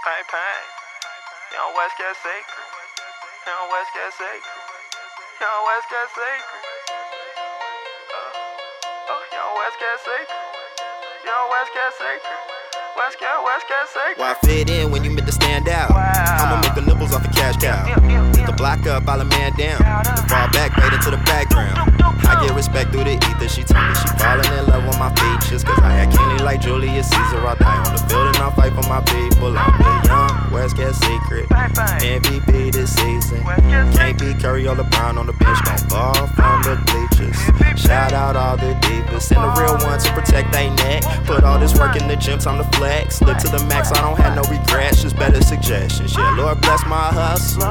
Pain, pain. Young West Kept Secret. Young West Kept Secret. Young West Kept Secret. Uh, oh, Young West Kept Secret. Young West Kept Secret. West get, West Kept Secret. Why fit in when you meant to stand out? Wow. I'ma make the nipples off the cash cow. Hit the block up, I'll a man down. Fall back, fade into the background. I get respect through the ether. She told me she falling in love with my features. MVP this season. West get Can't sacred. be Curry or LeBron on the bench. Gon' fall from the bleachers. Shout out all the deepest. And the real ones to protect they neck. Put all this work in the gym, time to flex. Live to the max, I don't have no regrets. Just better suggestions. Yeah, Lord bless my hustle.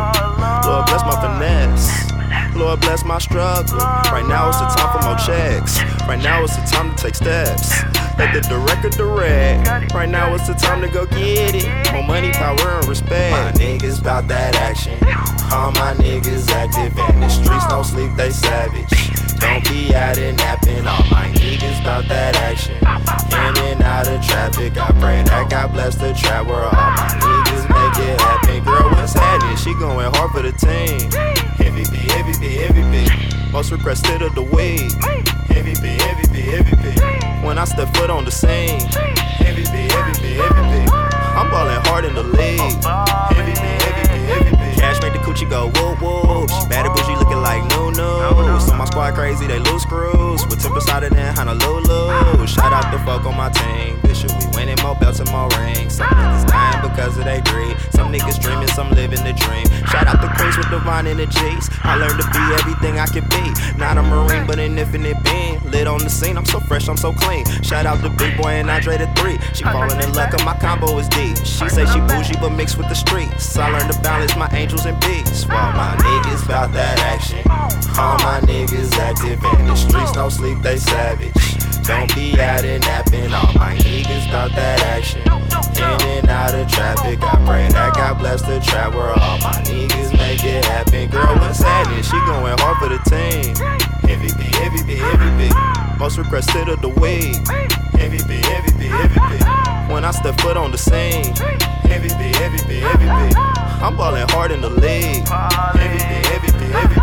Lord bless my finesse. Lord bless my struggle. Right now it's the time for more checks. Right now it's the time to take steps. Let the director direct. Right now it's the time to go get it. More money, power, and respect. My niggas bout that action. All my niggas active in the streets, don't sleep, they savage. Don't be out and napping. All my niggas bout that action. In and out of traffic. I pray that God bless the trap where all my niggas She going hard for the team. MVP, MVP, MVP. Most requested of the week. MVP, MVP, MVP. When I step foot on the scene. MVP, MVP, MVP. I'm ballin' hard in the league. MVP, MVP, MVP. Cash make the coochie go whoop whoop. She bad and bougie looking like no no. So my squad crazy, they lose screws. With Temple sided in Honolulu. Shout out the fuck on my team. This year be winning more belts and more rings. Some niggas dying because of they greed. Some niggas dreaming, some living the dream. Shout out the queens with divine energies. I learned to be everything I could be. Not a marine, but an infinite being. Lit on the scene, I'm so fresh, I'm so clean. Shout out the Big Boi and Andre the three. She falling in love, 'cause my combo is deep. She say she bougie, but mixed with the streets. I learned to balance my angels and beats. While my niggas bout that action. All my niggas active in the streets, no sleep, they savage. Don't be out and napping. All trap where all my niggas make it happen. Girl, what's happening? She going hard for the team. MVP, MVP, MVP. Most requested of the week. MVP, MVP, MVP. When I step foot on the scene. MVP, MVP, MVP. I'm ballin' hard in the league. MVP, MVP, MVP.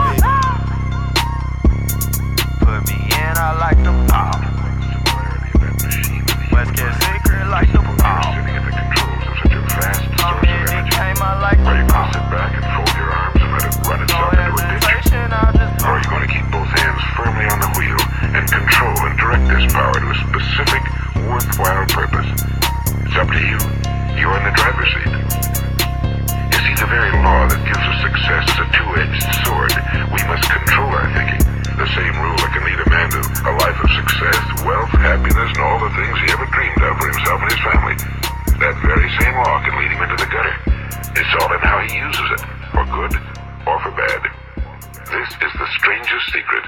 This is the strangest secret